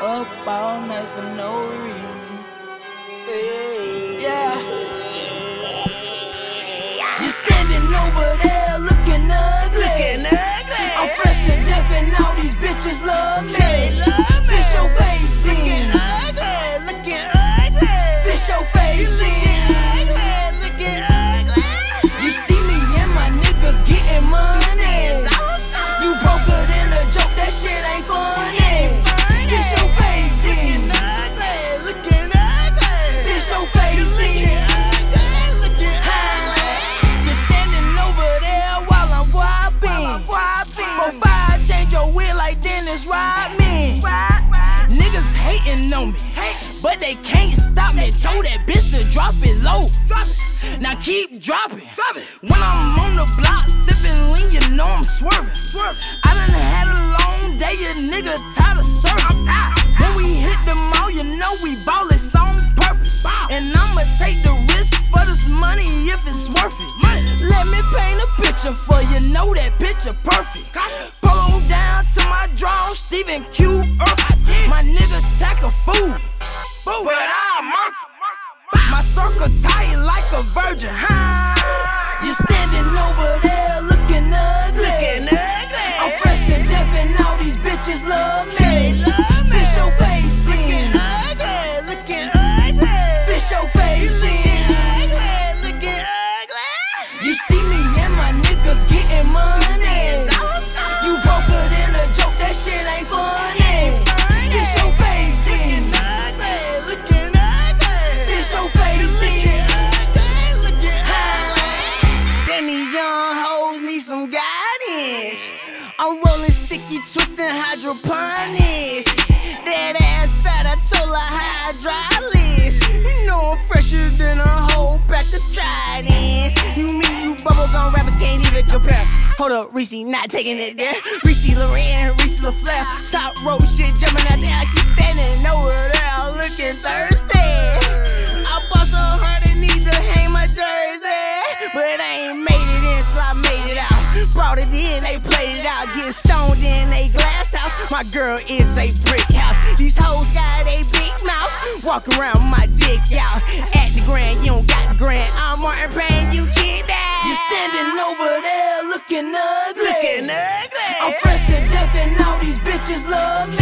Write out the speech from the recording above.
up all night for no reason. Yeah. You're standing over there looking ugly. Looking ugly. I'm fresh to death and all these bitches love me. Fish your face then. Looking ugly. Looking ugly. Fish your face then. They can't stop me. Told that bitch to drop it low. Now keep dropping. When I'm on the block sipping lean, you know I'm swerving. I done had a long day, a nigga tired of serving. When we hit the mall, you know we ball it's on purpose. And I'ma take the risk for this money if it's worth it. Let me paint a picture for you, know that picture perfect. Pull on down to my draw, Steven Q. Urkel. My nigga tack a fool, but I murk. My circle tight like a virgin, huh? I'm rolling sticky, twisting hydroponics. That ass fat, I told her hydraulics. You know I'm fresher than a whole pack of Chinese. You mean you bubblegum rappers can't even compare? Hold up, Reese, not taking it there. Reese Loran, Reese LaFleur, top rope shit jumping out there. She standing over there looking thirsty. I bust on her to need to hang my jersey. But I ain't Brought it in, they played it out. Getting stoned in a glass house. My girl is a brick house. These hoes got a big mouth. Walk around my dick out. At the grand, you don't got the grand. I'm Martin Payne, you that. You're standing over there looking ugly. Looking ugly. I'm fresh to death and all these bitches love